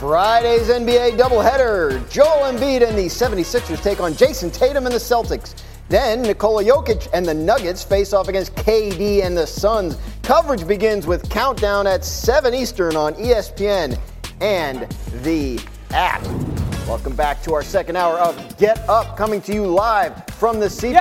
Friday's NBA doubleheader. Joel Embiid and the 76ers take on Jayson Tatum and the Celtics. Then Nikola Jokic and the Nuggets face off against KD and the Suns. Coverage begins with countdown at 7 Eastern on ESPN and the app. Welcome back to our second hour of Get Up, coming to you live from the seat. We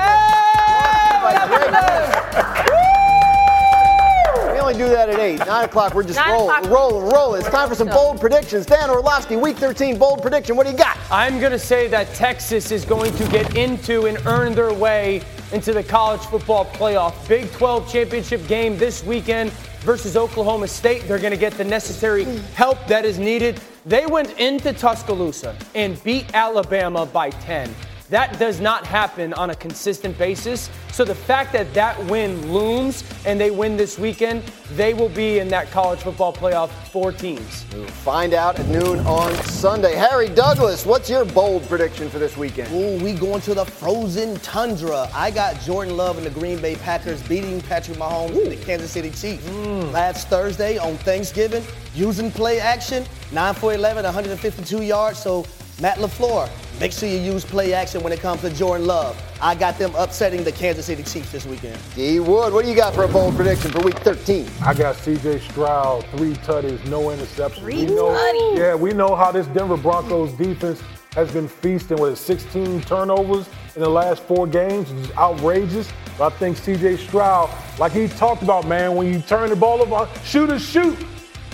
only do that at 8. 9 o'clock, we're just rolling, rolling, rolling. It's time for some bold predictions. Dan Orlovsky, Week 13 bold prediction. What do you got? I'm going to say that Texas is going to get into and earn their way into the college football playoff. Big 12 championship game this weekend versus Oklahoma State. They're going to get the necessary help that is needed. They went into Tuscaloosa and beat Alabama by 10. That does not happen on a consistent basis. So the fact that that win looms and they win this weekend, they will be in that college football playoff four teams. We'll find out at noon on Sunday. Harry Douglas, what's your bold prediction for this weekend? Ooh, we going to the frozen tundra. I got Jordan Love and the Green Bay Packers beating Patrick Mahomes and the Kansas City Chiefs mm. last Thursday on Thanksgiving using play action, 9 for 11, 152 yards. So Matt LaFleur, make sure you use play action when it comes to Jordan Love. I got them upsetting the Kansas City Chiefs this weekend. D Wood, what do you got for a bold prediction for Week 13? I got C.J. Stroud, three tutties, no interceptions. Three we know, tutties? Yeah, we know how this Denver Broncos defense has been feasting with 16 turnovers in the last four games. It's outrageous. But I think C.J. Stroud, like he talked about, man, when you turn the ball over, shoot or shoot.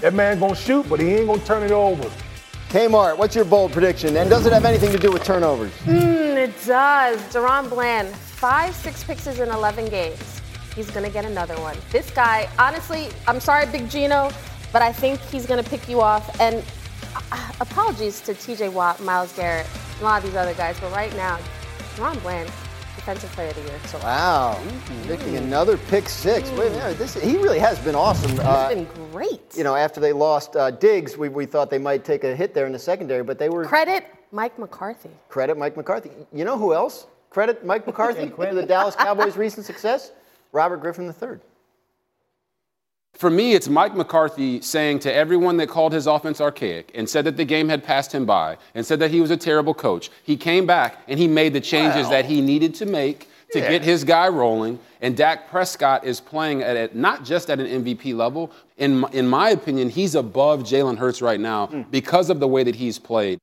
That man gonna shoot, but he ain't gonna turn it over. Kmart, what's your bold prediction? And does it have anything to do with turnovers? Mm, it does. DaRon Bland, five, six picks in 11 games. He's going to get another one. This guy, honestly, I'm sorry, Big Gino, but I think he's going to pick you off. And uh, apologies to TJ Watt, Myles Garrett, and a lot of these other guys, but right now, DaRon Bland, Defensive Player of the Year. So Wow, predicting another pick six. Wait a minute, this, he really has been awesome. he's Uh, been great. you know, after they lost uh, Diggs, we, we thought they might take a hit there in the secondary, but they were Credit Mike McCarthy. credit Mike McCarthy. You know who else? Credit Mike McCarthy for the Dallas Cowboys' recent success? Robert Griffin III. For me, it's Mike McCarthy saying to everyone that called his offense archaic and said that the game had passed him by and said that he was a terrible coach. He came back and he made the changes that he needed to make to Yeah. get his guy rolling. And Dak Prescott is playing at, at not just at an MVP level. In, my- in my opinion, he's above Jalen Hurts right now mm. because of the way that he's played.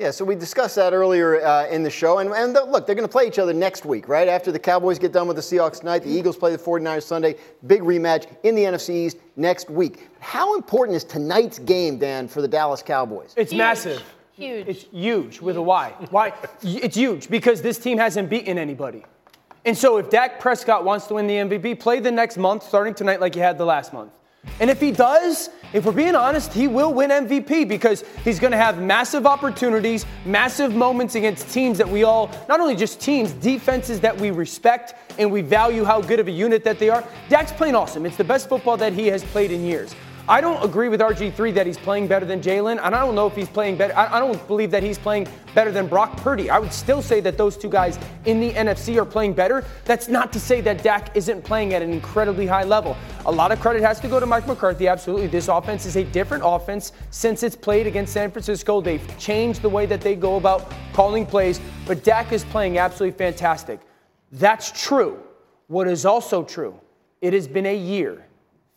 Yeah, so we discussed that earlier uh, in the show. And, and the- look, they're going to play each other next week, right? After the Cowboys get done with the Seahawks tonight, the Eagles play the 49ers Sunday. Big rematch in the NFC East next week. How important is tonight's game, Dan, for the Dallas Cowboys? It's massive. Huge. It's huge with a Y. Why? It's huge because this team hasn't beaten anybody. And so if Dak Prescott wants to win the MVP, play the next month starting tonight like he had the last month. And if he does, if we're being honest, he will win MVP because he's going to have massive opportunities, massive moments against teams that we all, not only just teams, defenses that we respect and we value how good of a unit that they are. Dak's playing awesome. It's the best football that he has played in years. I don't agree with RG3 that he's playing better than Jalen, and I don't know if he's playing better. I, don't believe that he's playing better than Brock Purdy. I would still say that those two guys in the NFC are playing better. That's not to say that Dak isn't playing at an incredibly high level. A lot of credit has to go to Mike McCarthy. Absolutely, this offense is a different offense since it's played against San Francisco. They've changed the way that they go about calling plays, but Dak is playing absolutely fantastic. That's true. What is also true, it has been a year,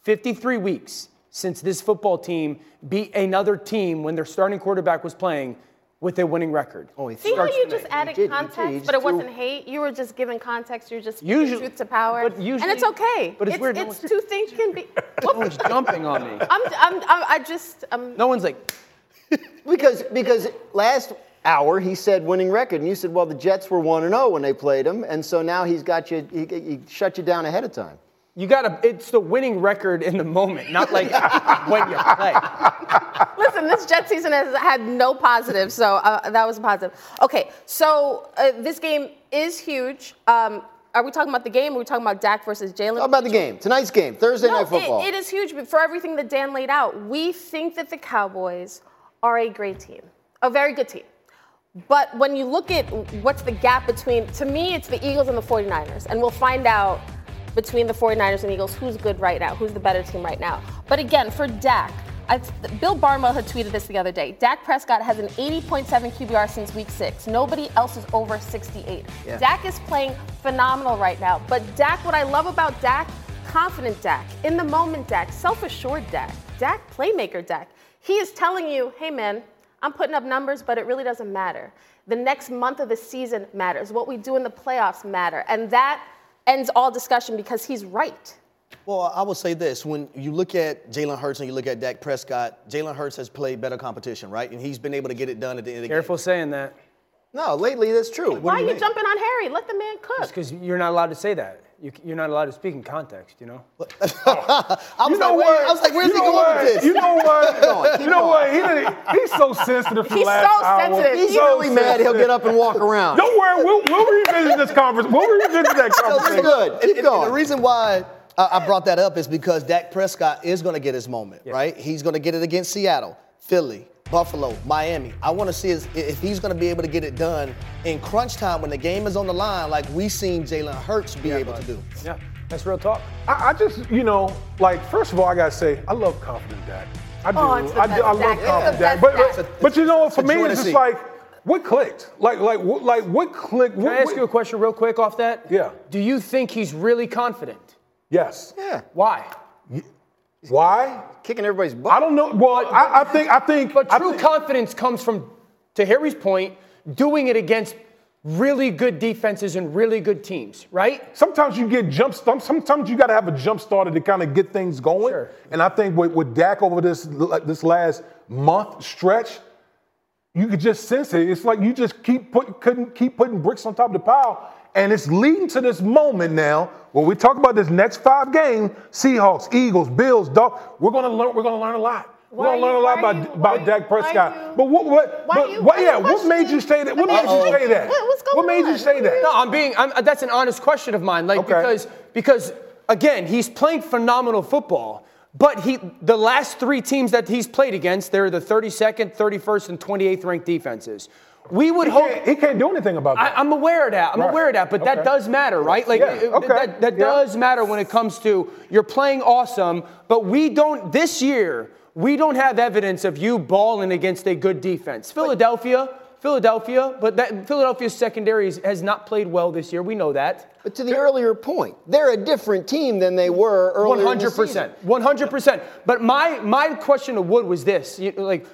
53 weeks since this football team beat another team when their starting quarterback was playing with a winning record. Oh, See how you tonight. just added He did, he did. context, but it threw- wasn't hate. You were just giving context. You're just speaking Usually- truth to power, but usually- and it's okay. but it's weird, It's one's- two things can be. No one's jumping on me. I'm, I'm, I'm, I just, I'm, No one's like, Because because last hour he said winning record, and you said, well, the Jets were one and zero when they played him, and so now he's got you. He, he shut you down ahead of time. You gotta, it's the winning record in the moment, not like when you play. Listen, this Jet season has had no positives, so uh, that was a positive. Okay, so uh, this game is huge. Um, are we talking about the game? Or are we talking about Dak versus Jalen? How about the game? Tonight's game, Thursday No, Night Football. it- it is huge but for everything that Dan laid out. We think that the Cowboys are a great team, a very good team. But when you look at what's the gap between, to me, it's the Eagles and the 49ers. And we'll find out between the 49ers and Eagles who's good right now, who's the better team right now. But again, for Dak, I, Bill Barnwell had tweeted this the other day. Dak Prescott has an 80.7 QBR since week six. Nobody else is over 68. Yeah. Dak is playing phenomenal right now. But Dak, what I love about Dak, confident Dak, in the moment Dak, self assured Dak, Dak playmaker Dak. He is telling you, hey man, I'm putting up numbers, but it really doesn't matter. The next month of the season matters. What we do in the playoffs matter. And that ends all discussion because he's right. Well, I will say this: when you look at Jalen Hurts and you look at Dak Prescott, Jalen Hurts has played better competition, right? And he's been able to get it done at the end of the Careful saying that, no, lately that's true. Why are you you mean? jumping on Harry? Let the man cook. because you're not allowed to say that. You, you're not allowed to speak in context, you know? I was You know like, wait, what? I was like, where's you he going what? with this? You know what? going, keep you know what? He he's so sensitive for He's last so hour. sensitive. He's So really mad. He'll get up and walk around. Don't worry, we'll, we'll revisit this conference. We'll revisit that That's conversation. good. And- Keep and- going. And the reason why I, I brought that up is because Dak Prescott is going to get his moment, right? He's going to get it against Seattle, Philly, Buffalo, Miami. I want to see is, if he's going to be able to get it done in crunch time when the game is on the line, like we seen Jalen Hurts be able to do. Yeah, that's real talk. I, I just, you know, like, first of all, I got to say, I love confident Dak. I do. Oh, I, do, I best love Dak. Confident the Dak. best But, Dak. but, but you know? For me, it's just like, what clicked? Like, like, what, like, what clicked? Can I ask you a question real quick off that? Yeah. Do you think he's really confident? Yes. Yeah, Why? Why? kicking everybody's butt. I don't know. Well, I, I think, I think, But true think- confidence comes from, to Harry's point, doing it against really good defenses and really good teams, right? sometimes you get jump start. Sometimes you got to have a jump starter to kind of get things going. Sure. And I think with, with Dak over this this last month stretch, you could just sense it. It's like you just keep put, couldn't keep putting bricks on top of the pile, and it's leading to this moment now when we talk about this next five game: Seahawks, Eagles, Bills, Dolphins. We're gonna learn. We're gonna learn a lot. Why We're gonna learn you- a lot about you- about Dak Prescott. you- but what? What? why but you- what? Yeah. What made you say that? What made you say that? what- What going made you say that? No, I'm being. I'm, that's an honest question of mine. Like Okay. because because again, he's playing phenomenal football. But he, the last three teams that he's played against, they're the 32nd, 31st, and 28th ranked defenses. We would He hope. can't, he can't do anything about that. I, I'm aware of that. I'm Right. aware of that, but that does matter, right? Like Yeah, okay. that, that Yeah. does matter when it comes to you're playing awesome, but we don't this year. We don't have evidence of you balling against a good defense. Philadelphia, Philadelphia, but that Philadelphia's secondary is- has not played well this year. We know that. But to the earlier point, they're a different team than they were earlier. One hundred percent, one hundred percent. But my my question to Wood was this: you, like,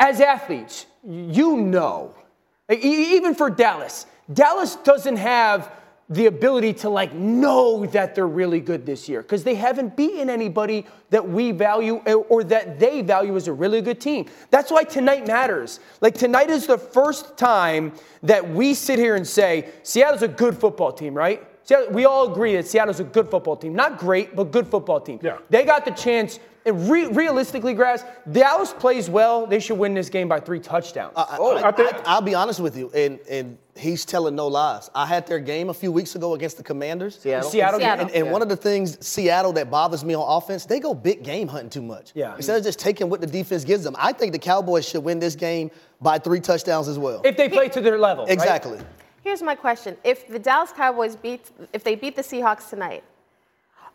as athletes, you know, even for Dallas, Dallas doesn't have the ability to like know that they're really good this year because they haven't beaten anybody that we value or- or that they value as a really good team. That's why tonight matters. Like tonight is the first time that we sit here and say Seattle's a good football team, right? Seattle, we all agree that Seattle's a good football team. Not great, but good football team. Yeah. They got the chance. And re- realistically, Grass, Dallas plays well. They should win this game by three touchdowns. Oh, I think- I, will be honest with you, and, and he's telling no lies. I had their game a few weeks ago against the Commanders. Seattle. Seattle. Seattle. And, and one of the things Seattle that bothers me on offense, they go big game hunting too much. Yeah. Instead of just taking what the defense gives them, I think the Cowboys should win this game by three touchdowns as well. if they play to their level. right? Exactly. Here's my question: If the Dallas Cowboys beat, if they beat the Seahawks tonight,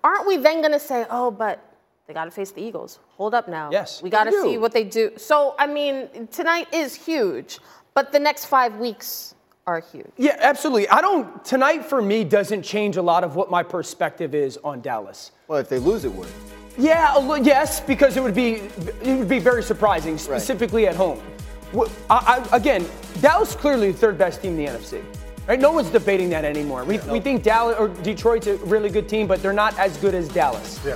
aren't we then going to say, "Oh, but they got to face the Eagles"? Hold up now. Yes. We got to see what they do. So, I mean, tonight is huge, but the next five weeks are huge. Yeah, absolutely. I don't, tonight for me doesn't change a lot of what my perspective is on Dallas. Well, if they lose, it would. Yeah, yes, because it would be it would be very surprising, specifically at home. I, I, again, Dallas clearly the third best team in the NFC. Right? No one's debating that anymore. We, we think Dallas or Detroit's a really good team, but they're not as good as Dallas. Yeah.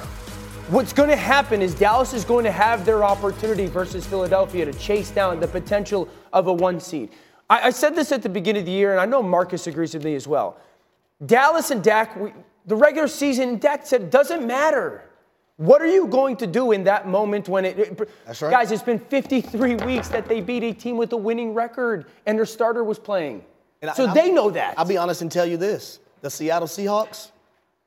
What's going to happen is Dallas is going to have their opportunity versus Philadelphia to chase down the potential of a one seed. I, I said this at the beginning of the year, and I know Marcus agrees with me as well. Dallas and Dak, we, The regular season, Dak said, doesn't matter. What are you going to do in that moment when it, it That's right. Guys, it's been 53 weeks that they beat a team with a winning record and their starter was playing. And I- so I'll- they know that. I'll be honest and tell you this: the Seattle Seahawks,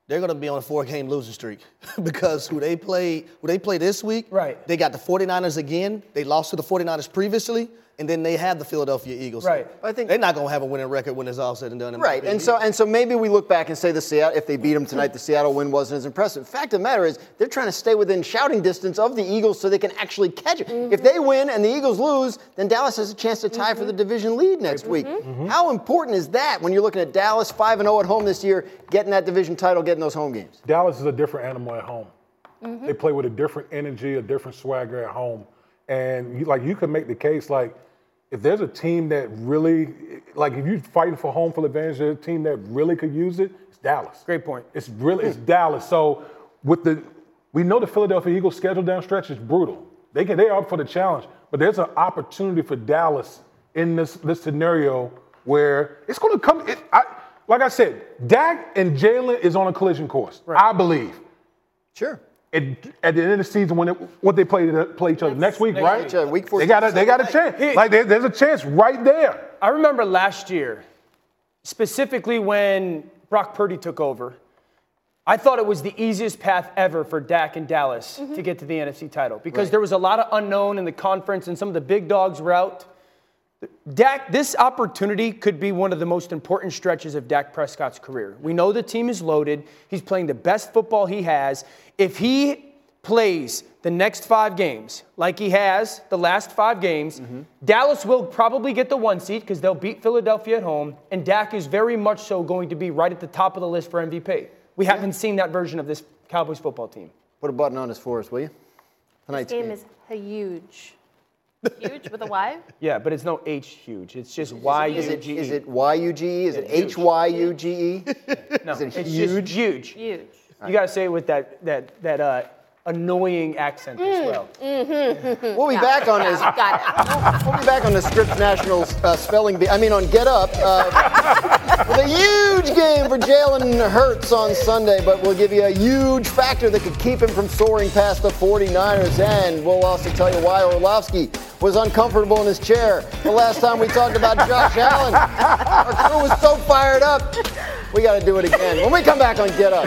they're going to be on a four-game losing streak because who they play, who they play this week, Right. They got the 49ers again. They lost to the 49ers previously, and then they have the Philadelphia Eagles. Right. I think- they're not going to have a winning record when it's all said and done. in Right, and so and so maybe we look back and say the Seattle, if they beat them tonight, the Seattle win wasn't as impressive. Fact of the matter is, they're trying to stay within shouting distance of the Eagles so they can actually catch it. Mm-hmm. If they win and the Eagles lose, then Dallas has a chance to tie for mm-hmm. the division lead next mm-hmm. week. How important is that when you're looking at Dallas 5 and 0 at home this year, getting that division title, getting those home games? Dallas is a different animal at home. They play with a different energy, a different swagger at home, and you, like you can make the case like if there's a team that really like if you're fighting for home field advantage, there's a team that really could use it. It's Dallas. Great point. It's really it's Dallas. So with the we know the Philadelphia Eagles schedule down stretch is brutal. They can they are up for the challenge, but there's an opportunity for Dallas in this this scenario where it's going to come. It, I, like I said, Dak and Jalen is on a collision course. I believe. Sure. At, at the end of the season, when it, when they play play each other next week, right? week, week they got a, they got a Sunday chance. Like there, there's a chance right there. I remember last year, specifically when Brock Purdy took over, I thought it was the easiest path ever for Dak and Dallas mm-hmm. to get to the NFC title because there was a lot of unknown in the conference and some of the big dogs were out. Dak, this opportunity could be one of the most important stretches of Dak Prescott's career. We know the team is loaded. He's playing the best football he has. If he plays the next five games like he has the last five games, mm-hmm. Dallas will probably get the one seed because they'll beat Philadelphia at home, and Dak is very much so going to be right at the top of the list for MVP. We haven't seen that version of this Cowboys football team. Put a button on this for us, will you? This Tonight's game is huge. Huge with a Y? Yeah, but it's no H huge. It's just Y Is U it, G E. is it Y-U-G-E? Is it H-Y-U-G-E? No, is it it's huge? just huge. Huge. You gotta say it with that that that uh, annoying accent as well. We'll be back on this. Got it. We'll be back on the Scripps National uh, Spelling Bee. I mean, on Get Up. Uh, with a huge game for Jalen Hurts on Sunday, but we'll give you a huge factor that could keep him from soaring past the 49ers. And we'll also tell you why Orlovsky was uncomfortable in his chair the last time we talked about Josh Allen. Our crew was so fired up. We got to do it again when we come back on Get Up.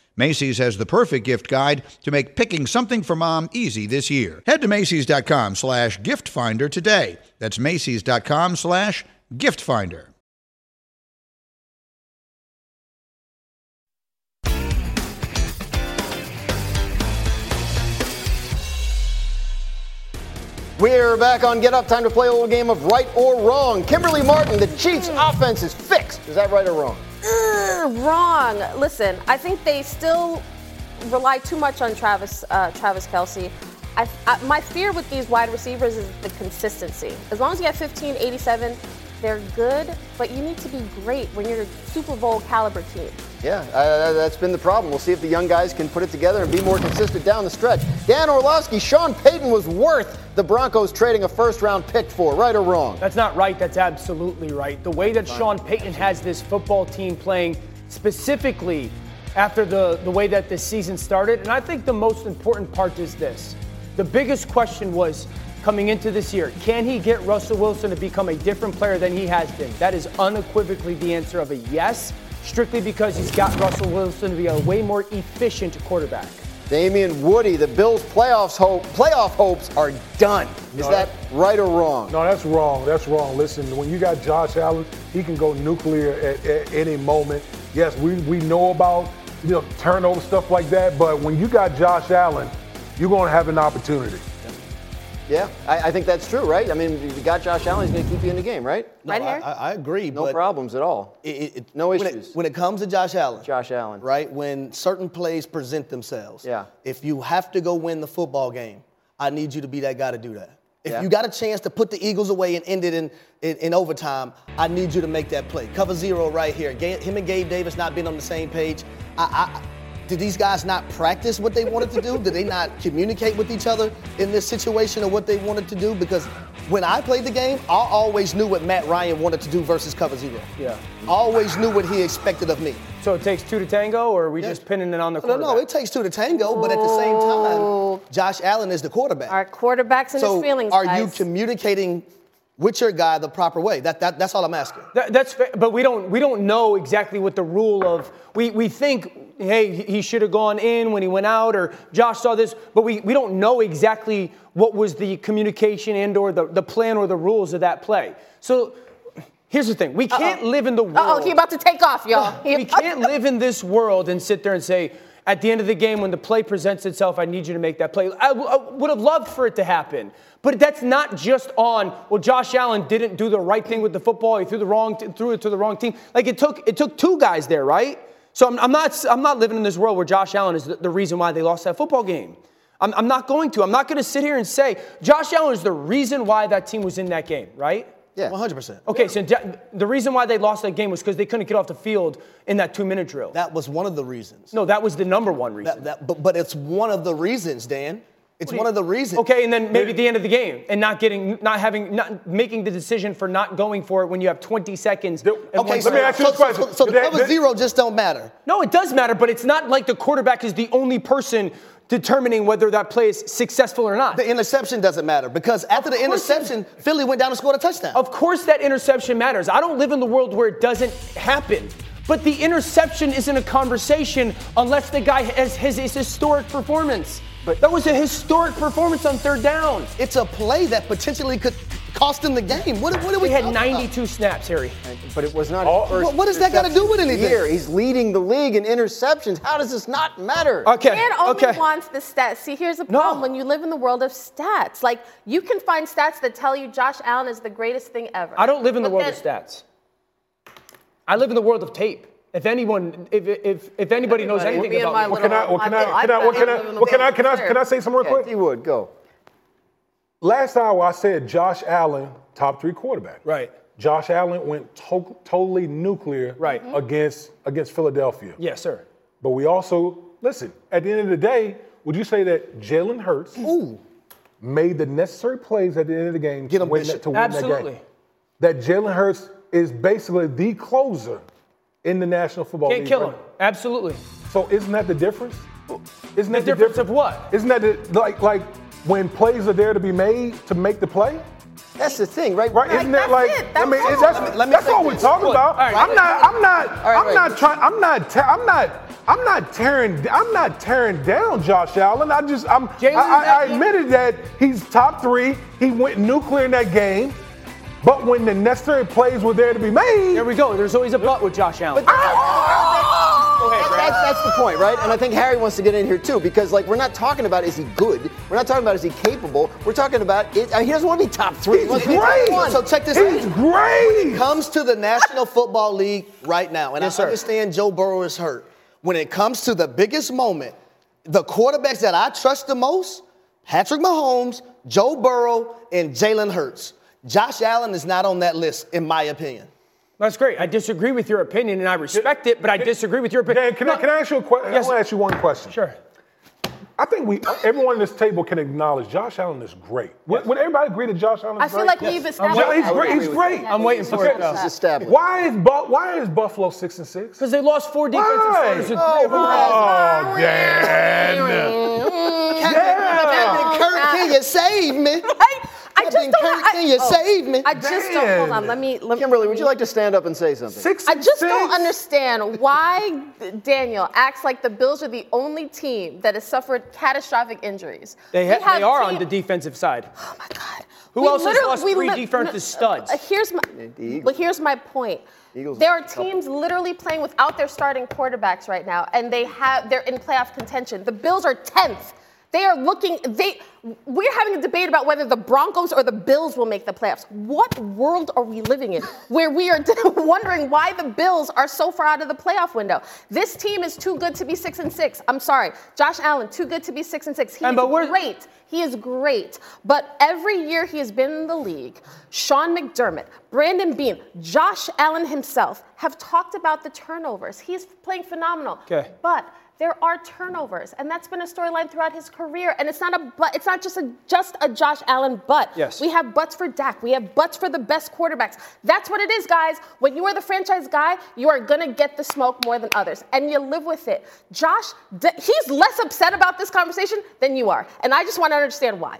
Macy's has the perfect gift guide to make picking something for mom easy this year. Head to Macy's.com slash gift finder today. That's Macy's.com slash gift finder. We're back on Get Up. Time to play a little game of right or wrong. Kimberly Martin, the Chiefs' offense is fixed. Is that right or wrong? Wrong. Listen, I think they still rely too much on Travis uh, Travis Kelce. I, I, my fear with these wide receivers is the consistency. As long as you have 15, 87, they're good, but you need to be great when you're a Super Bowl caliber team. Yeah, uh, that's been the problem. We'll see if the young guys can put it together and be more consistent down the stretch. Dan Orlovsky, Sean Payton was worth the Broncos trading a first round pick for, right or wrong? That's not right. That's absolutely right. The way that Sean Payton has this football team playing specifically after the, the way that this season started, and I think the most important part is this. The biggest question was coming into this year can he get Russell Wilson to become a different player than he has been? That is unequivocally the answer of a yes, strictly because he's got Russell Wilson to be a way more efficient quarterback. Damien Woody, the Bills' playoffs hope, playoff hopes are done. Is no, that right or wrong? No, that's wrong. That's wrong. Listen, when you got Josh Allen, he can go nuclear at, at any moment. Yes, we, we know about you know turnover stuff like that, but when you got Josh Allen, you're going to have an opportunity. Yeah, I, I, think that's true, right? I mean, if you got Josh Allen, he's going to keep you in the game, right? No, right here? I, I, agree. No problems at all. It, it, no when issues. It, when it comes to Josh Allen. Josh Allen. Right? When certain plays present themselves. Yeah. If you have to go win the football game, I need you to be that guy to do that. If yeah. you got a chance to put the Eagles away and end it in, in, in, overtime, I need you to make that play. Cover zero right here. Him and Gabe Davis not being on the same page. I, did these guys not practice what they wanted to do? Did they not communicate with each other in this situation of what they wanted to do? Because when I played the game, I always knew what Matt Ryan wanted to do versus cover zero. Yeah. Always knew what he expected of me. So it takes two to tango, or are we yeah. just pinning it on the quarterback? No, no, it takes two to tango, but at the same time, Josh Allen is the quarterback. Our quarterback's in so his feelings. Are guys. you communicating with your guy the proper way. That, that that's all I'm asking. That, that's fair, but we don't we don't know exactly what the rule of we we think hey, he should have gone in when he went out, or Josh saw this, but we, we don't know exactly what was the communication and or the, the plan or the rules of that play. So here's the thing. We can't Uh-oh. live in the world. Oh, he about to take off, y'all. we can't live in this world and sit there and say, at the end of the game, when the play presents itself, I need you to make that play. I, w- I would have loved for it to happen. But that's not just on, well, Josh Allen didn't do the right thing with the football. He threw, the wrong t- threw it to the wrong team. Like it took, it took two guys there, right? So I'm, I'm, not, I'm not living in this world where Josh Allen is the, the reason why they lost that football game. I'm, I'm not going to. I'm not going to sit here and say Josh Allen is the reason why that team was in that game, right? Yeah, 100%. Okay, so the reason why they lost that game was because they couldn't get off the field in that two minute drill. That was one of the reasons. No, that was the number one reason. That, that, but, but it's one of the reasons, Dan. It's one of the reasons. Okay, and then maybe the end of the game and not getting, not having, not making the decision for not going for it when you have 20 seconds. Okay, so, let me ask you so, question. So, so the cover zero just don't matter. No, it does matter, but it's not like the quarterback is the only person determining whether that play is successful or not. The interception doesn't matter because after the interception, Philly went down and scored a touchdown. Of course, that interception matters. I don't live in the world where it doesn't happen. But the interception isn't a conversation unless the guy has his, his historic performance. But that was a historic performance on third down. It's a play that potentially could cost him the game. What, what are we? He had 92 about? snaps, Harry. But it was not. What, what does that got to do with anything? Year. He's leading the league in interceptions. How does this not matter? Okay. Dan only okay. wants the stats. See, here's the problem: no. when you live in the world of stats, like you can find stats that tell you Josh Allen is the greatest thing ever. I don't live in the world then, of stats. I live in the world of tape. If anyone, if, if, if anybody knows anything about what can I, what can I, can I, what can I, what can I, can I, can I say something real quick? He would go. Last hour I said Josh Allen, top three quarterback. Right. Josh Allen went to- totally nuclear right. Mm-hmm. against against Philadelphia. Yes, sir. But we also listen, at the end of the day, would you say that Jalen Hurts made the necessary plays at the end of the game Get to win, that, to win that Absolutely. game? That Jalen Hurts is basically the closer in the National Football Can't League. kill right him. Absolutely. So isn't that the difference? Isn't that The difference of what? Isn't that the, like like when plays are there to be made to make the play? That's the thing, right? Right? Isn't that like it. I mean that's, Let me- let me that's all we're talking Look, about. all right. I'm not I'm not right, I'm right. not trying I'm not te- I'm not I'm not tearing I'm not tearing down Josh Allen. I just I'm I, I, I admitted that he's top three. He went nuclear in that game. But when the necessary plays were there to be made, There we go. There's always a butt with Josh Allen. That- that's, that's the point, right? And I think Harry wants to get in here too, because like we're not talking about is he good, we're not talking about is he capable, we're talking about it, uh, he doesn't want to be top three. He's wants to be top great. one. So check this out. He's out. great. comes to the National Football League right now, and Yes, I sir. understand Joe Burrow is hurt. When it comes to the biggest moment, the quarterbacks that I trust the most, Patrick Mahomes, Joe Burrow, and Jalen Hurts. Josh Allen is not on that list, in my opinion. That's great. I disagree with your opinion and I respect it, but I disagree with your opinion. Dan, can, I, can I ask you a question? Yes. I want to ask you one question. Sure. I think we, everyone at this table can acknowledge Josh Allen is great. Would, would everybody agree that Josh Allen is great? I feel great? like we've established. Yeah, he's that. great. He's great. I'm waiting for Okay. it though. It's established. Why is why is Buffalo six and six? Because they lost four defensive Why? starters and oh, three of them were Oh, Dan. Yeah. Kurt, can you save me? I, I just Captain don't. Kirk, I, you oh, save me? I just don't. Hold on. Let me. Let me Kimberly, would you like to stand up and say something? Six I just six? don't understand why Daniel acts like the Bills are the only team that has suffered catastrophic injuries. They, ha- have they are team- on the defensive side. Oh my God. Who We else has literally- lost three lit- defensive no, studs? uh, here's my, the but here's my point. Eagles there are a couple. teams literally playing without their starting quarterbacks right now, and they have they're in playoff contention. The Bills are tenth. They are looking. They we're having a debate about whether the Broncos or the Bills will make the playoffs. What world are we living in where we are wondering why the Bills are so far out of the playoff window? This team is too good to be six and six. I'm sorry, Josh Allen, too good to be six and six. He And is great. He is great. But every year he has been in the league, Sean McDermott, Brandon Beane, Josh Allen himself have talked about the turnovers. He's playing phenomenal. Okay. But there are turnovers, and that's been a storyline throughout his career. And it's not a but. It's not just a just a Josh Allen but. Yes. We have butts for Dak. We have butts for the best quarterbacks. That's what it is, guys. When you are the franchise guy, you are gonna get the smoke more than others, and you live with it. Josh, he's less upset about this conversation than you are, and I just want to understand why.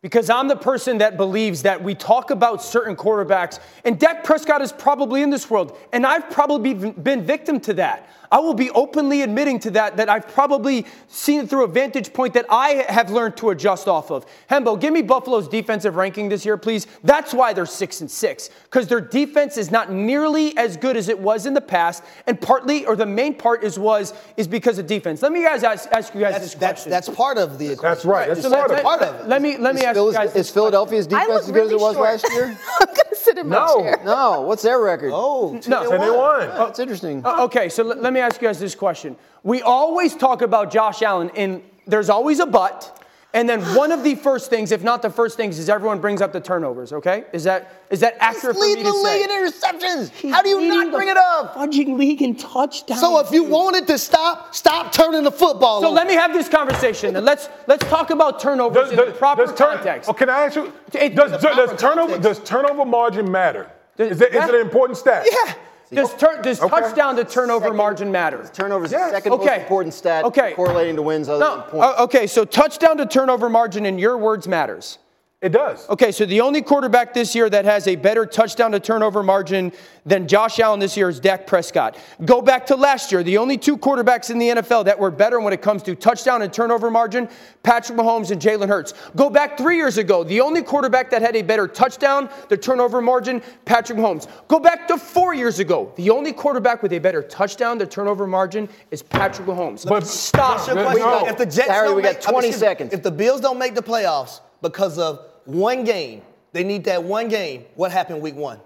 Because I'm the person that believes that we talk about certain quarterbacks, and Dak Prescott is probably in this world, and I've probably been victim to that. I will be openly admitting to that, that I've probably seen it through a vantage point that I have learned to adjust off of. Hembo, give me Buffalo's defensive ranking this year, please. That's why they're six and six, because their defense is not nearly as good as it was in the past, and partly, or the main part is was is because of defense. Let me guys ask, ask you guys That's, this question. that's part of the equation. That's right. That's It's part of that's it. part of it. Let me let me Is, ask Phil- you guys. is Philadelphia's I defense as good as it was short. last year? I'm gonna sit in my No. chair. No. What's their record? Oh, No. And they won. Oh, that's interesting. Uh, okay, so let, let me ask you guys this question. We always talk about Josh Allen, and there's always a but. And then one of the first things, if not the first things, is everyone brings up the turnovers. Okay, is that is that accurate for Lead me the to say? league in interceptions. How do you not bring it up? Fudging league in touchdowns. So if you wanted to stop, stop turning the football so over. let me have this conversation, and let's let's talk about turnovers in the proper does turn- context. Oh, can I ask you? It- does, the does, turnover context. does turnover margin matter? Does- Is it, is yeah. it an important stat? yeah. Does, tur- does Okay. touchdown to turnover Second- margin matter? Turnovers is Yes. the second most important stat Okay. correlating to wins other No, than points. uh, okay, so touchdown to turnover margin in your words matters. It does. Okay, so the only quarterback this year that has a better touchdown to turnover margin than Josh Allen this year is Dak Prescott. Go back to last year. The only two quarterbacks in the NFL that were better when it comes to touchdown and turnover margin, Patrick Mahomes and Jalen Hurts. Go back three years ago. The only quarterback that had a better touchdown to turnover margin, Patrick Mahomes. Go back to four years ago. The only quarterback with a better touchdown to turnover margin is Patrick Mahomes. But- stop. Ask you a No. question. If the Jets Harry, don't we got make- I mean, 20 seconds. If the Bills don't make the playoffs because of one game, they need that one game. What happened week one?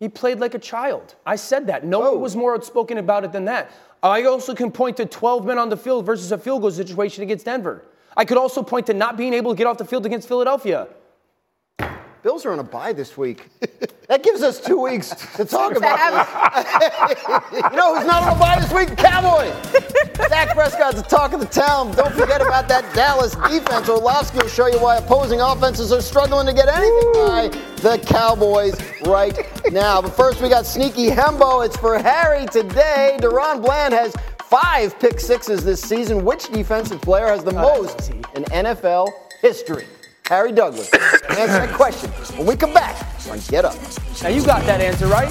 He played like a child. I said that. No one oh. was more outspoken about it than that. I also can point to 12 men on the field versus a field goal situation against Denver. I could also point to not being able to get off the field against Philadelphia. Bills are on a bye this week. That gives us two weeks to talk about this. you know who's not on a bye this week? Cowboys. Dak Prescott's the talk of the town. Don't forget about that Dallas defense. Orlovsky will show you why opposing offenses are struggling to get anything by the Cowboys right now. But first, we got Sneaky Hembo. It's for Harry today. DaRon Bland has five pick sixes this season. Which defensive player has the most in NFL history? Harry Douglas. Answer that question when we come back on Get Up. Now you got that answer right.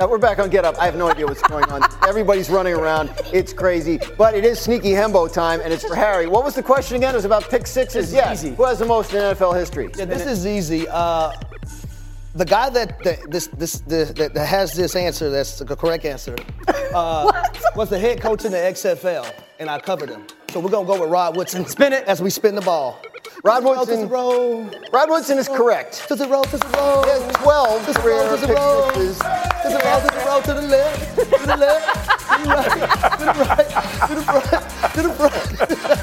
Uh, we're back on Get Up. I have no idea what's going on. Everybody's running around. It's crazy. But it is sneaky Hembo time, and it's for Harry. What was the question again? It was about pick sixes. Yeah. easy. Who has the most in NFL history? Yeah, this is easy. Uh, the guy that, that this this the, that, that has this answer, that's the correct answer, uh, was the head coach in the XFL, and I covered him. So we're gonna go with Rod Woodson. Spin it. as we spin the ball. Rod Woodson. does it roll? Rod Woodson is correct. Does it roll? Does it roll? He has 12 Does it career roll? Does it pick roll? sixes. It roll? Does to the left? To the left? To the right? To the right? To the front? To the front?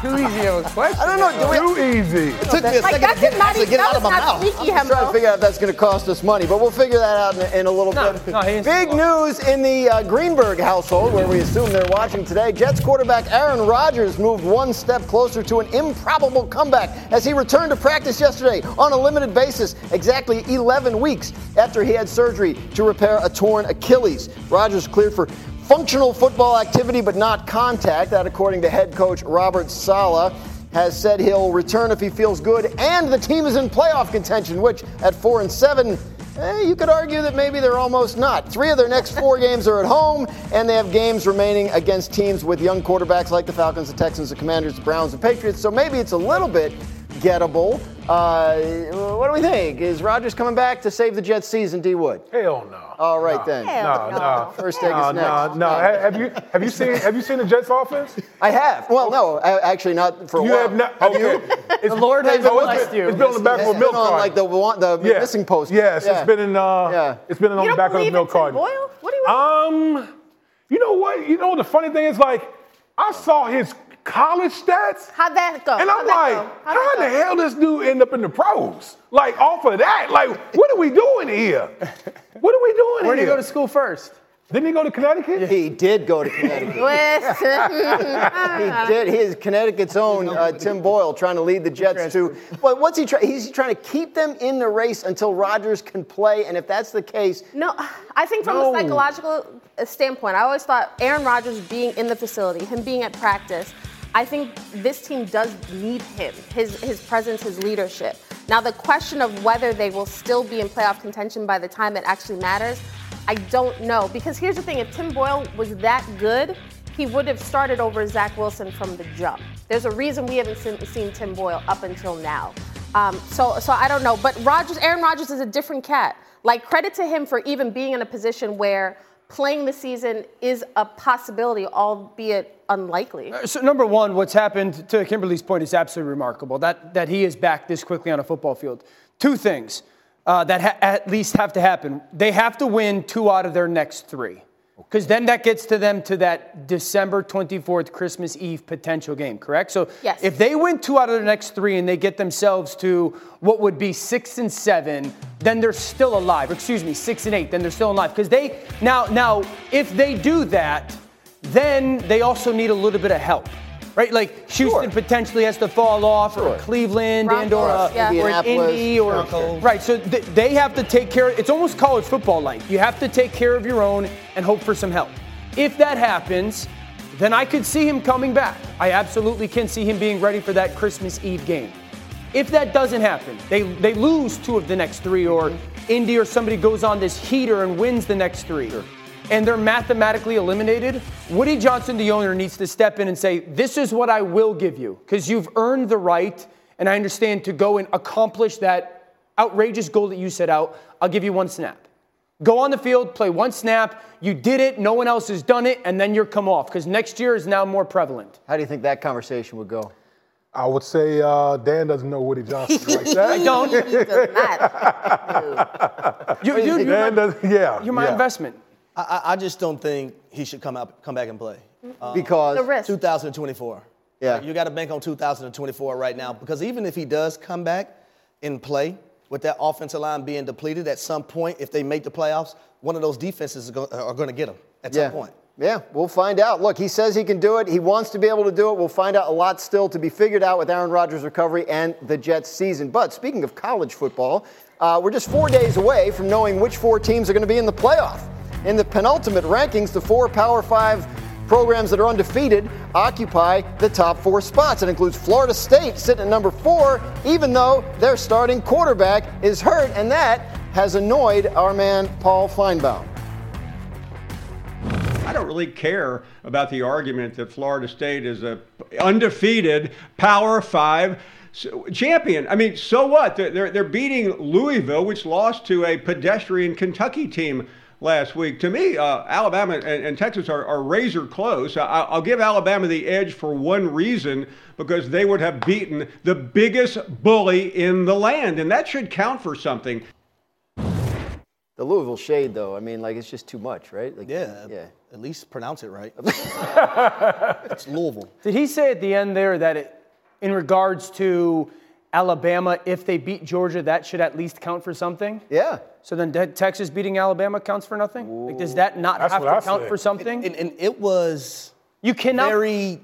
Too easy of a question. I don't know. Do we, Too easy. It took me a Like second to get, did not to even get it that out of my not mouth. sneaky, I'm trying to figure out if that's going to cost us money, but we'll figure that out in, in a little No, bit. no, Big news in the uh, Greenberg household, where we assume they're watching today. Jets quarterback Aaron Rodgers moved one step closer to an improbable comeback as he returned to practice yesterday on a limited basis, exactly 11 weeks after he had surgery to repair a torn Achilles. Rodgers cleared for functional football activity but not contact, that according to head coach Robert Saleh has said he'll return if he feels good, and the team is in playoff contention, which at four and seven, eh, you could argue that maybe they're almost not. Three of their next four games are at home, and they have games remaining against teams with young quarterbacks like the Falcons, the Texans, the Commanders, the Browns, the Patriots. So maybe it's a little bit gettable. Uh, what do we think? Is Rodgers coming back to save the Jets season, D Wood? Hell no. All right then. Hell No, no. no. First take no, is next. no, no. Have you have you seen have you seen the Jets offense? I have. Well, no, I- actually not for a You while. You have not. Okay. It's, The Lord has oh, it's blessed been- you. It's been on the back It's of a milk been on carton. like the one- the Yeah. missing post. Yes, Yeah. it's been in. Uh, Yeah. It's been on You the back of believe the milk in carton. Boyle? What do you Um, you know what? You know the funny thing is like, I saw his college stats. How'd that go? And I'm How'd like. How'd how that the go? hell this dude end up in the pros? Like off of that? Like, what are we doing here? What are we doing Where did he go to school first? Didn't he go to Connecticut? He did go to Connecticut. he did. He is Connecticut's own uh, Tim Boyle trying to lead the Jets to. Well, what's he trying? He's trying to keep them in the race until Rodgers can play. And if that's the case, No, I think from No. a psychological uh, standpoint, I always thought Aaron Rodgers being in the facility, him being at practice, I think this team does need him, his his presence, his leadership. Now the question of whether they will still be in playoff contention by the time it actually matters, I don't know. Because here's the thing: if Tim Boyle was that good, he would have started over Zach Wilson from the jump. There's a reason we haven't seen, seen Tim Boyle up until now. Um, so, so I don't know. But Rodgers, Aaron Rodgers is a different cat. Like credit to him for even being in a position where playing the season is a possibility, albeit unlikely. So number one, what's happened to Kimberly's point is absolutely remarkable. That that he is back this quickly on a football field. Two things. uh, that ha- at least have to happen. They have to win two out of their next three. Because then that gets to them to that December 24th, Christmas Eve potential game, correct? So Yes. if they win two out of their next three and they get themselves to what would be six and seven, then they're still alive. Excuse me, six and eight, then they're still alive. Because they now now if they do that, then they also need a little bit of help. Right, like Houston potentially has to fall off, or Cleveland, and or, uh, yeah. or an Indy, or Broncos. right. So th- they have to take care. It's almost college football like. You have to take care of your own and hope for some help. If that happens, then I could see him coming back. I absolutely can see him being ready for that Christmas Eve game. If that doesn't happen, they, they lose two of the next three, or Indy or somebody goes on this heater and wins the next three, and they're mathematically eliminated, Woody Johnson, the owner, needs to step in and say, This is what I will give you, because you've earned the right, and I understand to go and accomplish that outrageous goal that you set out. I'll give you one snap. Go on the field, play one snap. You did it. No one else has done it, and then you're come off because next year is now more prevalent. How do you think that conversation would go? I would say uh, Dan doesn't know Woody Johnson like that. I don't. He does not. You, you, you're, Dan my, does, yeah. you're my yeah. investment. I, I I just don't think he should come out, come back and play. Because The risk. 2024. Yeah. You got to bank on 2024 right now because even if he does come back and play with that offensive line being depleted at some point, if they make the playoffs, one of those defenses are going to get him at yeah. some point. Yeah, we'll find out. Look, he says he can do it. He wants to be able to do it. We'll find out a lot still to be figured out with Aaron Rodgers' recovery and the Jets' season. But speaking of college football, uh, we're just four days away from knowing which four teams are going to be in the playoff. In the penultimate rankings, the four Power Five programs that are undefeated occupy the top four spots. It includes Florida State sitting at number four, even though their starting quarterback is hurt, and that has annoyed our man Paul Finebaum. I don't really care about the argument that Florida State is a undefeated Power Five champion. I mean, so what? They're, they're, they're beating Louisville, which lost to a pedestrian Kentucky team last week. To me, uh, Alabama and, and Texas are, are razor close. I, I'll give Alabama the edge for one reason because they would have beaten the biggest bully in the land, and that should count for something. The Louisville shade, though, I mean, like it's just too much, right? Like, Yeah. yeah. At least pronounce it right. it's Louisville. Did he say at the end there that it, in regards to Alabama, if they beat Georgia, that should at least count for something? Yeah. So then te- Texas beating Alabama counts for nothing? Like, does that not have to I count said. for something? And, and it was you cannot very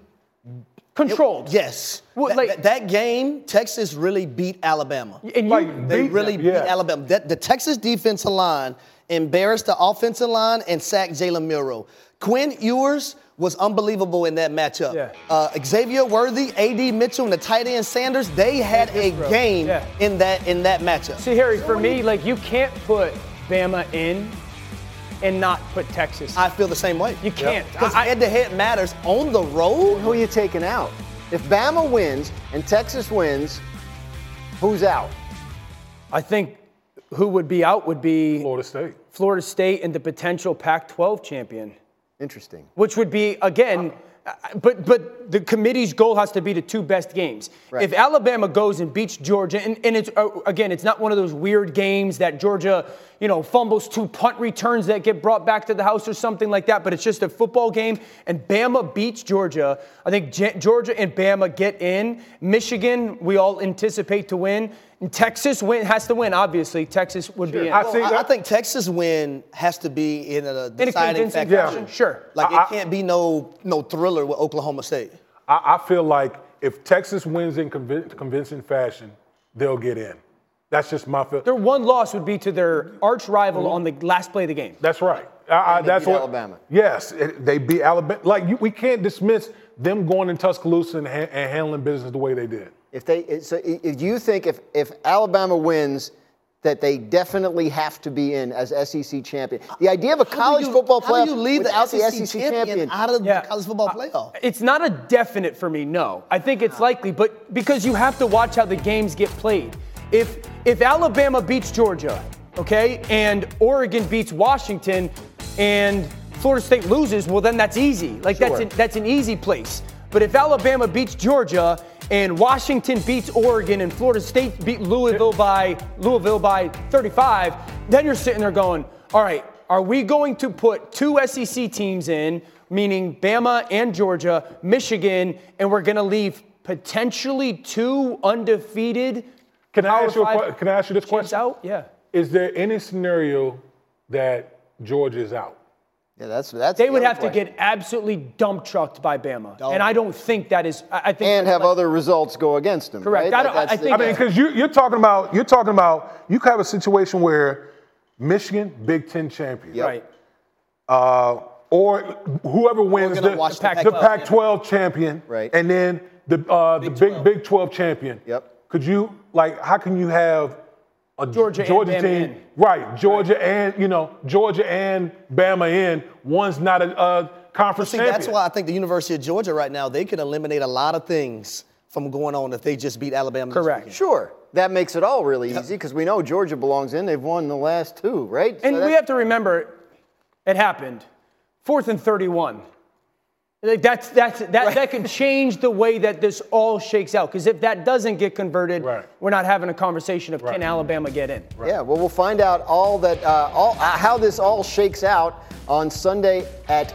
controlled. Yes. Well, that, like- that- that game, Texas really beat Alabama. And you, Like, They beat really them, beat. Alabama. That, the Texas defensive line embarrassed the offensive line and sacked Jalen Milroe. Quinn Ewers was unbelievable in that matchup. Yeah. Uh, Xavier Worthy, A.D. Mitchell, and the tight end Sanders, they had a game Yeah. in that in that matchup. see, Harry, for me, like, you can't put Bama in and not put Texas. I feel the same way. you can't. Because I- I- head to head matters on the road. Who are you taking out? If Bama wins and Texas wins, who's out? I think who would be out would be Florida State. Florida State and the potential Pac 12 champion. Interesting. which would be again uh, but but the committee's goal has to be the two best games Right. if alabama goes and beats georgia and, and it's uh, again it's not one of those weird games that georgia you know fumbles two punt returns that get brought back to the house or something like that but it's just a football game and bama beats georgia i think Ge- georgia and bama get in michigan we all anticipate to win and texas win, has to win obviously texas would be in I Well, see I, I think Texas win has to be in a in deciding convincing factor. fashion sure Like I- it can't be no no thriller with Oklahoma State. I, I feel like if Texas wins in convin- convincing fashion, they'll get in. That's just my feel. their one loss would be to their arch rival mm-hmm. on the last play of the game That's right. I, I, they that's beat what. Alabama. Yes, it- they beat Alabama. Like you, we can't dismiss them going in Tuscaloosa and, ha- and handling business the way they did. If they, so if you think if, if Alabama wins, that they definitely have to be in as SEC champion. The idea of a How college you- football how playoff do you leave without the SEC, champion, champion. out of Yeah. the college football uh, playoff? It's not a definite for me, no. I think it's likely, but because you have to watch how the games get played. If if Alabama beats Georgia, okay, and Oregon beats Washington, and Florida State loses, well then that's easy. Like that's an, that's an easy place. But if Alabama beats Georgia and Washington beats Oregon and Florida State beat Louisville by Louisville by 35, then you're sitting there going, all right, are we going to put two SEC teams in, meaning Bama and Georgia, Michigan, and we're going to leave potentially two undefeated? Can I ask you? A, can I ask you this question? Out? Yeah. Is there any scenario that Georgia is out? Yeah, that's that's. They the would other have to get absolutely dump trucked by Bama, Dump. and I don't think that is. I I think and have like- other results go against them. Correct. Right? I don't- That's I think- I mean, because you, you're talking about you're talking about you could have a situation where Michigan Big Ten champion, Yep. right. uh, or whoever wins gonna the, watch the the Pac-12 Pac-12 champion, Right. and then the uh, the Big Big 12. Big 12 champion. Yep. Could you like? How can you have a Georgia and Georgia Bama team? in. Right, Georgia and you know Georgia and Bama in. One's not a, a conference See, champion. that's why I think the University of Georgia right now, they can eliminate a lot of things from going on if they just beat Alabama. Correct. weekend. Sure, that makes it all really easy because we know Georgia belongs in. They've won the last two, right? So And that- we have to remember, it happened. Fourth and 31. Like that's that's that that could change the way that this all shakes out. Because if that doesn't get converted, Right. we're not having a conversation of Right. can Alabama get in. Yeah, well, we'll find out all that, uh, all uh, how this all shakes out on Sunday at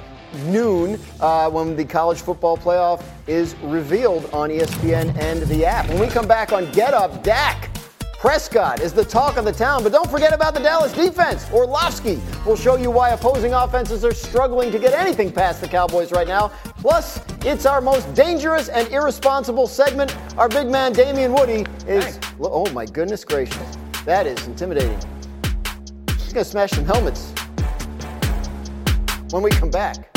noon uh, when the college football playoff is revealed on ESPN and the app. When we come back on Get Up, Dak Prescott is the talk of the town, but don't forget about the Dallas defense. Orlovsky will show you why opposing offenses are struggling to get anything past the Cowboys right now. Plus, it's our most dangerous and irresponsible segment. Our big man Damien Woody is. Oh my goodness gracious, that is intimidating. He's gonna smash some helmets when we come back.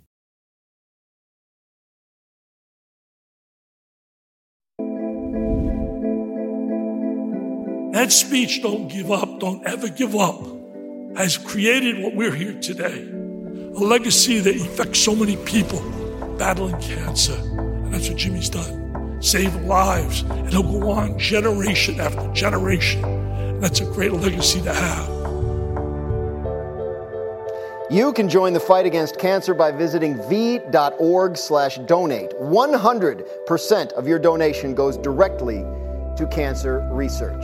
That speech, don't give up, don't ever give up, has created what we're here today. A legacy that affects so many people battling cancer. And that's what Jimmy's done. Save lives. And he'll go on generation after generation. And that's a great legacy to have. You can join the fight against cancer by visiting v.org slash donate. 100% of your donation goes directly to cancer research.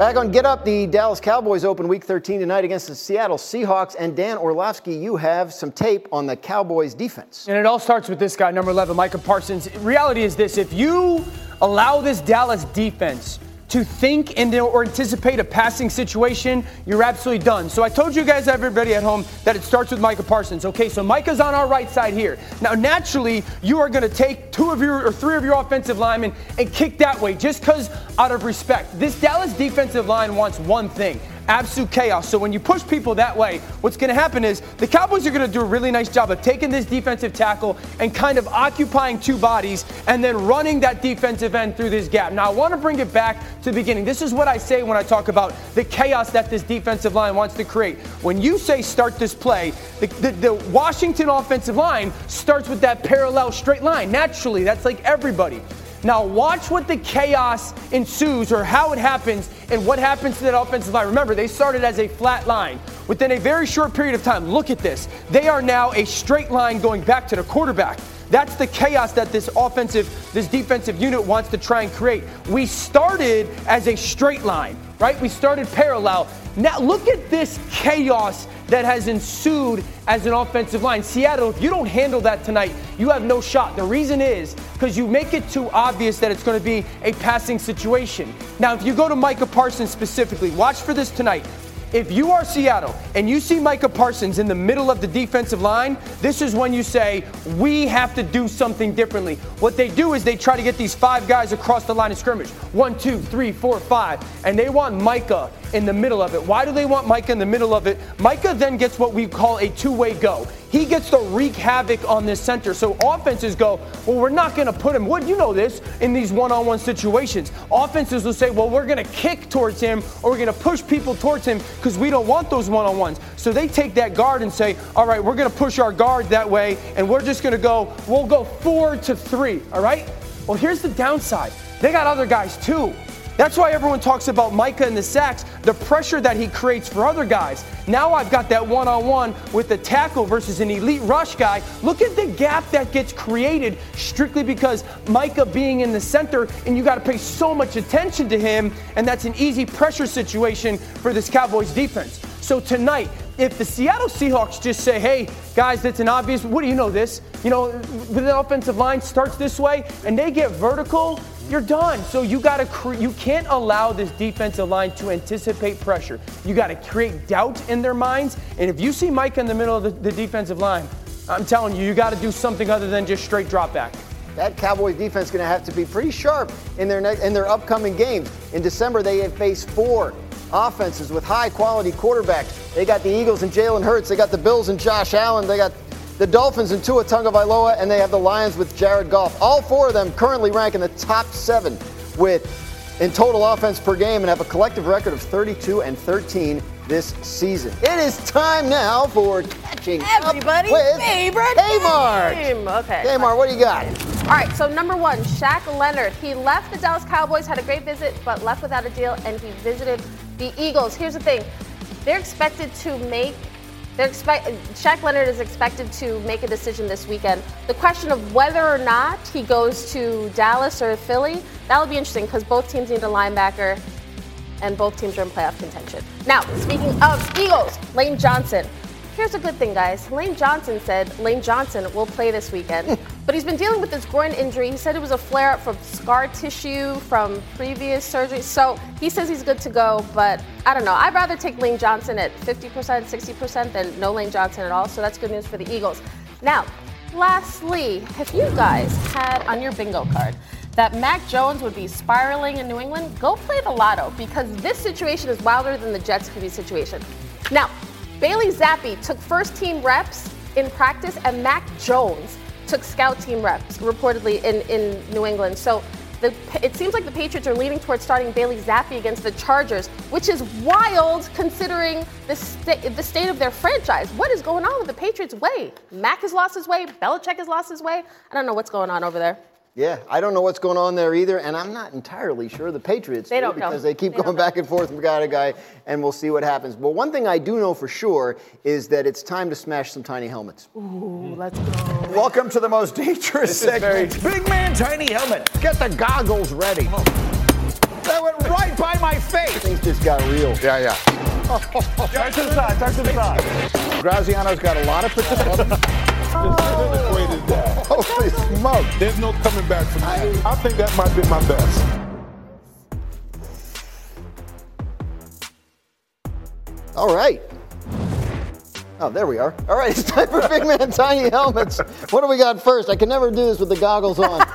Back on Get Up, the Dallas Cowboys open week 13 tonight against the Seattle Seahawks. And Dan Orlovsky, you have some tape on the Cowboys defense. And it all starts with this guy, number 11, Micah Parsons. Reality is this if you allow this Dallas defense to think and or anticipate a passing situation, you're absolutely done. So I told you guys, everybody at home, that it starts with Micah Parsons. Okay, so Micah's on our right side here. Now, naturally, you are going to take two of your or three of your offensive linemen and kick that way just because out of respect. This Dallas defensive line wants one thing absolute chaos. So when you push people that way, what's going to happen is the Cowboys are going to do a really nice job of taking this defensive tackle and kind of occupying two bodies and then running that defensive end through this gap. Now, I want to bring it back to the beginning. This is what I say when I talk about the chaos that this defensive line wants to create. When you say start this play, the, the, the Washington offensive line starts with that parallel straight line. Naturally, that's like everybody. Now, watch what the chaos ensues or how it happens and what happens to that offensive line. Remember, they started as a flat line. Within a very short period of time, look at this. They are now a straight line going back to the quarterback. That's the chaos that this offensive, this defensive unit wants to try and create. We started as a straight line, right? We started parallel. Now look at this chaos that has ensued as an offensive line. Seattle, if you don't handle that tonight, you have no shot. The reason is because you make it too obvious that it's going to be a passing situation. Now, if you go to Micah Parsons specifically, watch for this tonight. If you are Seattle and you see Micah Parsons in the middle of the defensive line, this is when you say, we have to do something differently. What they do is they try to get these five guys across the line of scrimmage one, two, three, four, five. And they want Micah in the middle of it. Why do they want Micah in the middle of it? Micah then gets what we call a two way go. He gets to wreak havoc on this center. So offenses go, well, we're not going to put him, what you know this, in these one on one situations. Offenses will say, well, we're going to kick towards him or we're going to push people towards him because we don't want those one on ones. So they take that guard and say, all right, we're going to push our guard that way and we're just going to go, we'll go four to three, all right? Well, here's the downside. They got other guys too. That's why everyone talks about Micah and the sacks, the pressure that he creates for other guys. Now I've got that one on one with the tackle versus an elite rush guy. Look at the gap that gets created strictly because Micah being in the center, and you got to pay so much attention to him, and that's an easy pressure situation for this Cowboys defense. So tonight, if the Seattle Seahawks just say, hey, guys, that's an obvious, what do you know this? You know, the offensive line starts this way and they get vertical, you're done. So you got to cre- you can't allow this defensive line to anticipate pressure. You got to create doubt in their minds. And if you see Mike in the middle of the, the defensive line, I'm telling you, you got to do something other than just straight drop back. That Cowboys defense is going to have to be pretty sharp in their ne- in their upcoming games. In December, they have faced four offenses with high quality quarterbacks. They got the Eagles and Jalen Hurts. They got the Bills and Josh Allen. They got the Dolphins and Tua Tagovailoa, and they have the Lions with Jared Goff. All four of them currently rank in the top seven with in total offense per game and have a collective record of 32 and 13 this season. It is time now for catching Everybody's up with favorite Kmart. game. Okay. Kmart, what do you got? All right, so number one, Shaq Leonard. He left the Dallas Cowboys, had a great visit, but left without a deal, and he visited the Eagles. Here's the thing they're expected to make. Expect, Shaq Leonard is expected to make a decision this weekend. The question of whether or not he goes to Dallas or Philly, that'll be interesting because both teams need a linebacker and both teams are in playoff contention. Now, speaking of Eagles, Lane Johnson. Here's a good thing, guys. Lane Johnson said Lane Johnson will play this weekend, but he's been dealing with this groin injury. He said it was a flare up from scar tissue from previous surgery. So he says he's good to go, but I don't know. I'd rather take Lane Johnson at 50%, 60% than no Lane Johnson at all. So that's good news for the Eagles. Now, lastly, if you guys had on your bingo card that Mac Jones would be spiraling in New England, go play the lotto because this situation is wilder than the Jets QB situation. Now, Bailey Zappe took first team reps in practice, and Mac Jones took scout team reps reportedly in, in New England. So the, it seems like the Patriots are leaning towards starting Bailey Zappe against the Chargers, which is wild considering the, sta- the state of their franchise. What is going on with the Patriots' way? Mac has lost his way. Belichick has lost his way. I don't know what's going on over there. Yeah, I don't know what's going on there either, and I'm not entirely sure the Patriots They do don't know. because they keep They going don't know. back and forth from guy to guy, and we'll see what happens. But one thing I do know for sure is that it's time to smash some tiny helmets. Ooh, let's go. Welcome to the most dangerous segment. Big man, tiny helmet. Get the goggles ready. That went right by my face. Things just got real. Yeah, yeah. Turn to the side, turn to the side. Graziano's got a lot of protection. Disintegrated that. Holy smoke. There's no coming back from that. I think that might be my best. All right. Oh, there we are. All right, it's time for Big Man Tiny Helmets. What do we got first? I can never do this with the goggles on.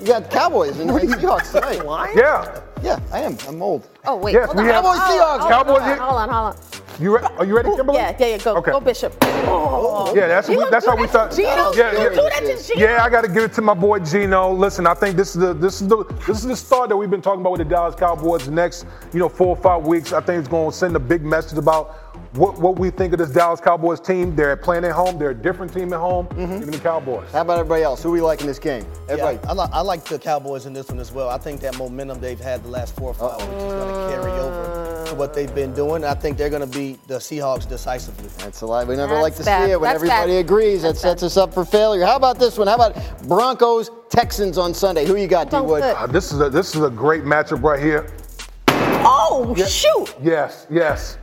You got Cowboys and Seahawks tonight. Yeah. Yeah, I am. I'm old. Oh wait. Yes, hold we have- oh, oh, oh, Cowboys, Seahawks. hold Cowboys, Hold on. Hold on. Hold on. You re- are you ready, Kimberly? Yeah, yeah, yeah. Go, Okay. go, Bishop. Oh. Yeah, that's You that's how we that start. to Geno? Yeah, You yeah. that Geno? Yeah, I got to give it to my boy Geno. Listen, I think this is the this is the this is the start that we've been talking about with the Dallas Cowboys. The next, you know, four or five weeks, I think it's going to send a big message about what what we think of this Dallas Cowboys team. They're playing at home. They're a different team at home. Mm-hmm. Even the Cowboys. How about everybody else? Who we like in this game? Everybody. Yeah, I, like, I like the Cowboys in this one as well. I think that momentum they've had the last four or 5 weeks is going to carry over to what they've been doing. I think they're going to beat the Seahawks decisively. That's a lie. We never That's like to bad. see it when That's everybody bad. agrees. That sets bad. us up for failure. How about this one? How about Broncos Texans on Sunday? Who you got, D Wood? Uh, this is a this is a great matchup right here. Oh shoot. Yes, yes.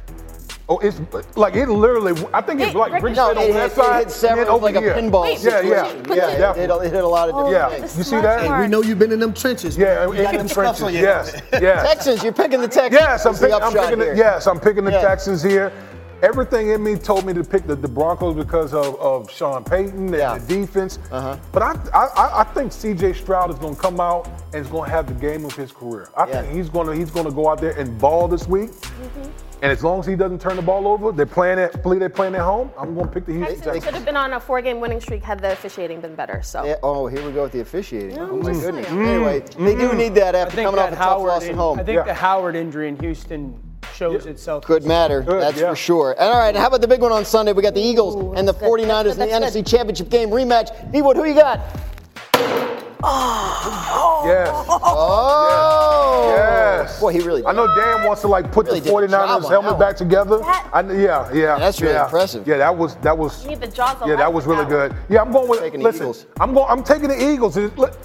Oh, it's like it literally. I think it's It like ricocheted. Richard No, on it that hit, side it hit several then over like a here. pinball Wait, Yeah, yeah, situation. but yeah. the- It, it, it hit a lot of different Yeah, things. you see that? Hey, we know you've been in them trenches. Yeah, You got in them trenches. Yes, yes. Texans, you're picking the Texans. Yes, I'm, That's the pick, I'm upshot picking the, here. yes, I'm picking the Yeah. Texans here. Everything in me told me to pick the, the Broncos because of, of Sean Payton and Yeah. the defense. Uh-huh. But I, I I think C.J. Stroud is going to come out and is going to have the game of his career. I Yeah. think he's going to he's going to go out there and ball this week. Mm-hmm. And as long as he doesn't turn the ball over, they're playing at believe they're playing at home. I'm going to pick the Houston Texans Texans. should have been on a four-game winning streak had the officiating been better. So. Yeah, oh, here we go with the officiating. No, oh my goodness. saying. Anyway, they do need that after think coming off that a tough Howard, loss at home. I think Yeah. the Howard injury in Houston shows itself. Could matter, Good, that's yeah. for sure. And all right, how about the big one on Sunday? We got the Eagles Ooh, and the good, 49ers that's in the good, NFC Championship game rematch. D Wood, who you got? Ah. Yes. Oh! Yes. Boy, he really I know Dan wants to like put Really the did a job 49ers helmet back together. That- I, yeah, yeah. that's really yeah. impressive. Yeah, that was that was. You need the jaws Yeah, that was really that good. Yeah, I'm going with Taking the listen. Eagles. I'm going. I'm taking the Eagles. It- look,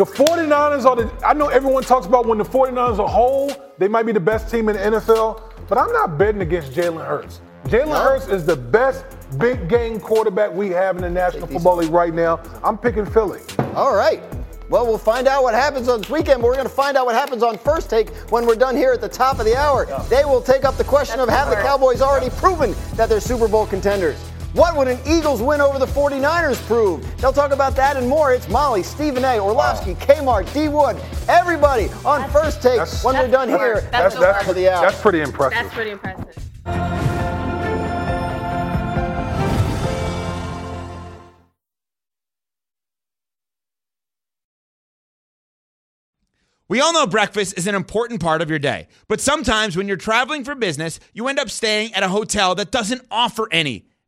The 49ers are the. I know everyone talks about when the 49ers are whole, they might be the best team in the NFL, but I'm not betting against Jalen Hurts. Jalen Hurts is the best big game quarterback we have in the National Football League right now. I'm picking Philly. All right. Well, we'll find out what happens on this weekend, but we're going to find out what happens on first take when we're done here at the top of the hour. They will take up the question of have the Cowboys already proven that they're Super Bowl contenders? What would an Eagles win over the 49ers prove? They'll talk about that and more. It's Molly, Stephen A., Orlovsky, Kmart, D. Wood, everybody on first take That's- when we're done That's- here that's- at that's- top of the hour. That's pretty impressive. That's pretty impressive. We all know breakfast is an important part of your day, but sometimes when you're traveling for business, you end up staying at a hotel that doesn't offer any.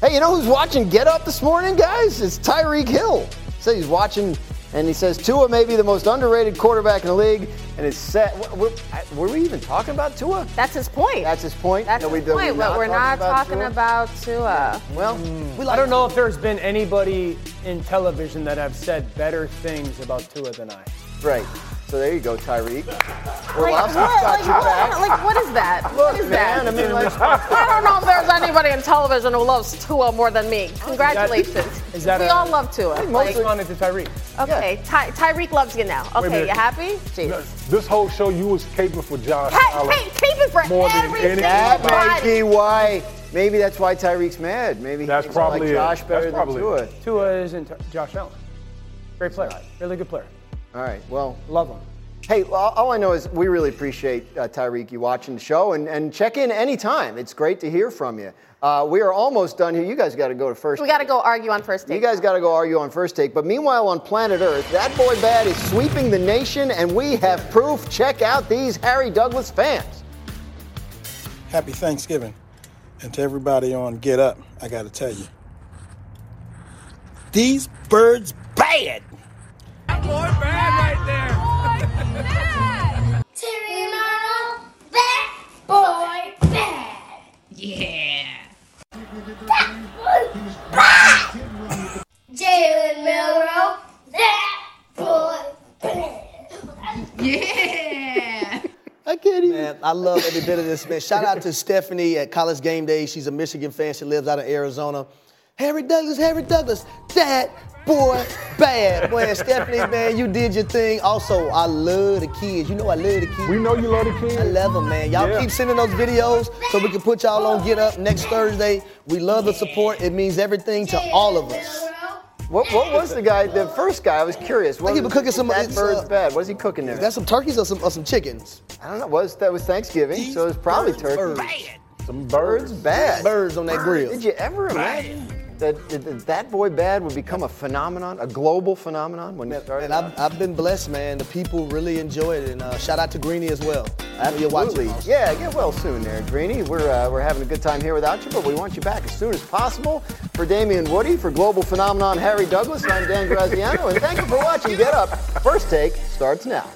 Hey, you know who's watching Get Up this morning, guys? It's Tyreek Hill. So he's watching, and he says Tua may be the most underrated quarterback in the league, and it's set. Were, were we even talking about Tua? That's his point. That's his point. That's That we- his that we're point, but not we're not talking talking about about Tua. Well, we like I don't know if there's been anybody in television that have said better things about Tua than I. Right. So there you go, Tyreek. Like, Orlovsky's what, got like, your what, like, what is that? Look, what is man, that? I mean, like, I don't know if there's anybody in television who loves Tua more than me. Congratulations. Is that we a- all love Tua. I Like, responded to Tyreek. okay, Ty- Tyreek loves you now. Okay, you happy? Jesus. This whole show, you was caping for Josh Hey, Allen. hey, keep it for More than every any- single that might be why. Maybe that's why Tyreek's mad. Maybe he That's thinks I like probably it. Josh better That's than probably Tua. it. Tua isn't Josh Allen. Great player. Really good player. All right. Well, Love him. Hey, all all I know is we really appreciate uh, Tyreek you watching the show and, and check in anytime. It's great to hear from you. Uh, we are almost done here. You guys got to go to first. We got to go argue on first take. You guys got to go argue on first take. But meanwhile, on planet Earth, that boy bad is sweeping the nation, and we have proof. Check out these Harry Douglas fans. Happy Thanksgiving. And to everybody on Get Up, I got to tell you, these birds bad. Terry and Arnold, that boy bad. Yeah. That boy bad. Jalen Milroe, that boy bad. Yeah. I can't Man, I love every bit of this, man. Shout out to Stephanie at College Game Day. She's a Michigan fan. She lives out in Arizona. Harry Douglas, Harry Douglas, that boy bad. Boy, Stephanie, man, you did your thing. Also, I love the kids. You know I love the kids. We know you love the kids. I love them, man. Y'all Yeah. keep sending those videos so we can put y'all on Get Up next Thursday. We love the support. It means everything to all of us. What, what was the guy, the first guy? I was curious. What think he was cooking some- That bird's uh, bad. What is he cooking there? Is that some turkeys or some, or some chickens? I don't know. Was that was Thanksgiving? so it was probably turkey. Birds. Some Birds bad. Birds on that grill. Did you ever imagine that, that that boy bad would become a phenomenon, a global phenomenon when it started? And I've, I've been blessed, man. The people really enjoy it. And uh, shout out to Greeny as well. I you're watching. Absolutely. Yeah, get well soon there, Greeny. We're, uh, we're having a good time here without you, but we want you back as soon as possible. For Damien Woody, for Global Phenomenon Harry Douglas, I'm Dan Graziano, and thank you for watching Get Up. First Take starts now.